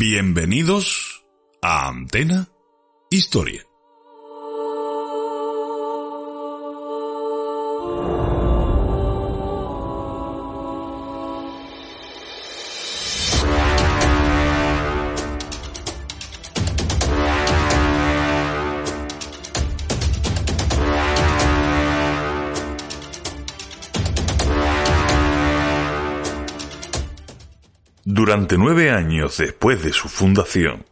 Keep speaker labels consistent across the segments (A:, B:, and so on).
A: Bienvenidos a Antena Historia. Durante nueve años después de su fundación,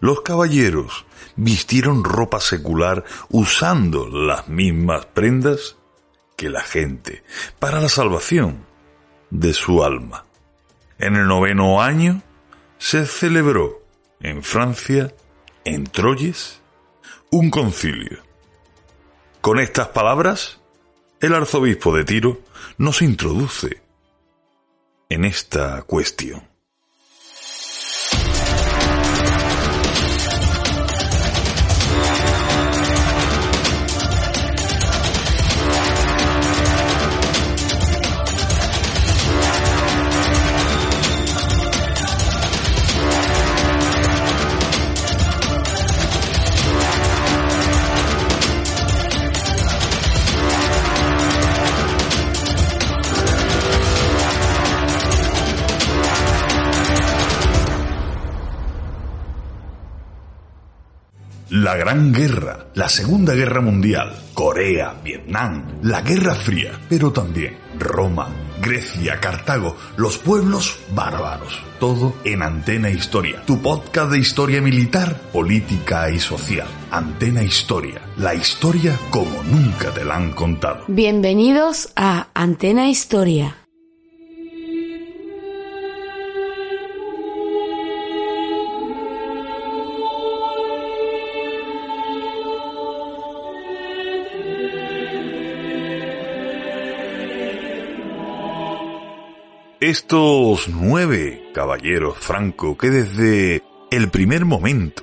A: los caballeros vistieron ropa secular usando las mismas prendas que la gente para la salvación de su alma. En el noveno año se celebró en Francia, en Troyes, un concilio. Con estas palabras, el arzobispo de Tiro nos introduce en esta cuestión. La Gran Guerra, la Segunda Guerra Mundial, Corea, Vietnam, la Guerra Fría, pero también Roma, Grecia, Cartago, los pueblos bárbaros. Todo en Antena Historia, tu podcast de historia militar, política y social. Antena Historia, la historia como nunca te la han contado.
B: Bienvenidos a Antena Historia.
A: Estos nueve caballeros franco que desde el primer momento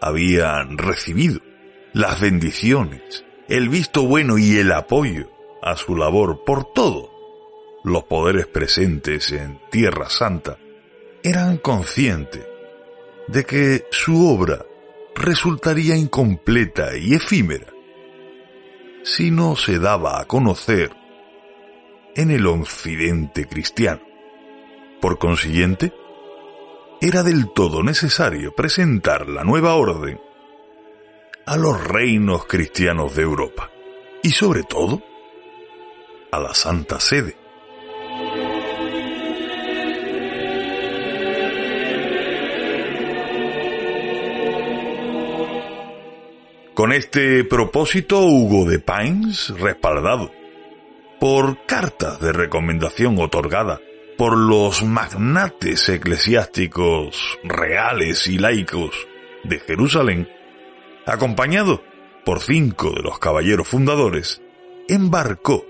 A: habían recibido las bendiciones, el visto bueno y el apoyo a su labor por todos los poderes presentes en Tierra Santa, eran conscientes de que su obra resultaría incompleta y efímera si no se daba a conocer en el occidente cristiano. Por consiguiente, era del todo necesario presentar la nueva orden a los reinos cristianos de Europa y sobre todo a la Santa Sede. Con este propósito, Hugo de Pines, respaldado por cartas de recomendación otorgada por los magnates eclesiásticos reales y laicos de Jerusalén, acompañado por cinco de los caballeros fundadores, embarcó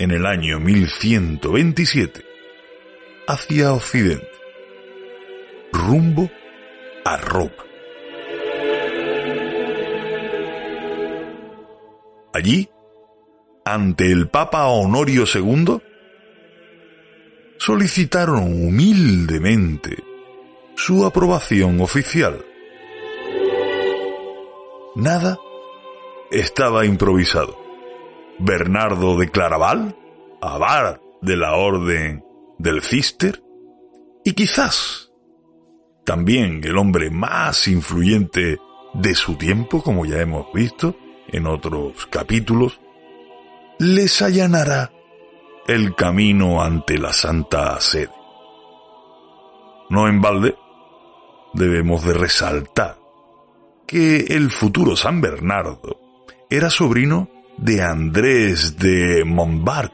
A: en el año 1127 hacia Occidente, rumbo a Roma. Allí ante el Papa Honorio II, solicitaron humildemente su aprobación oficial. Nada estaba improvisado. Bernardo de Claraval, abad de la Orden del Cister, y quizás también el hombre más influyente de su tiempo, como ya hemos visto en otros capítulos, les allanará el camino ante la Santa Sede. No en balde, debemos de resaltar que el futuro San Bernardo era sobrino de Andrés de Montbard,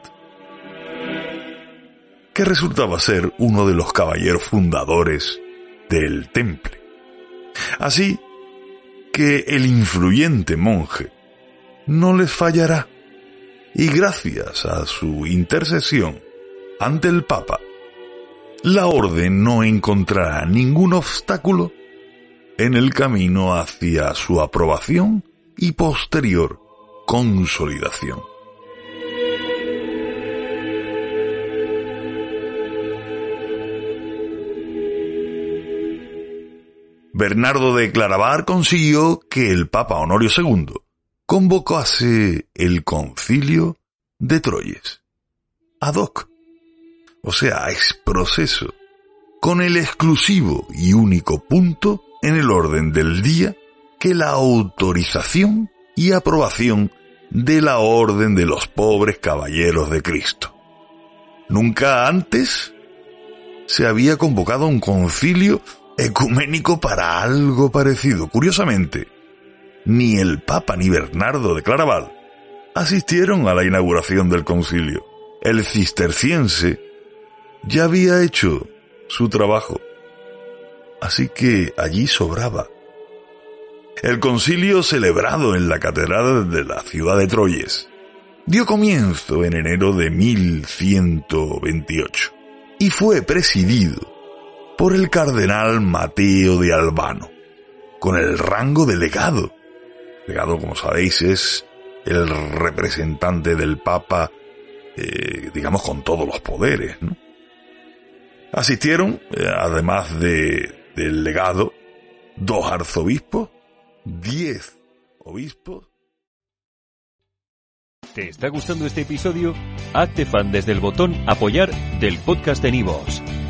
A: que resultaba ser uno de los caballeros fundadores del temple. Así que el influyente monje no les fallará y gracias a su intercesión ante el Papa, la orden no encontrará ningún obstáculo en el camino hacia su aprobación y posterior consolidación. Bernardo de Claravar consiguió que el Papa Honorio II convocase el concilio de Troyes, ad hoc, o sea, ex proceso, con el exclusivo y único punto en el orden del día que la autorización y aprobación de la Orden de los Pobres Caballeros de Cristo. Nunca antes se había convocado un concilio ecuménico para algo parecido. Curiosamente, ni el Papa ni Bernardo de Claraval asistieron a la inauguración del concilio. El cisterciense ya había hecho su trabajo, así que allí sobraba. El concilio celebrado en la catedral de la ciudad de Troyes dio comienzo en enero de 1128 y fue presidido por el cardenal Mateo de Albano, con el rango de legado. Legado, como sabéis, es el representante del Papa, eh, digamos, con todos los poderes. Asistieron, eh, además de, del legado, dos arzobispos, diez obispos.
C: ¿Te está gustando este episodio? Hazte fan desde el botón apoyar del podcast de Nivos.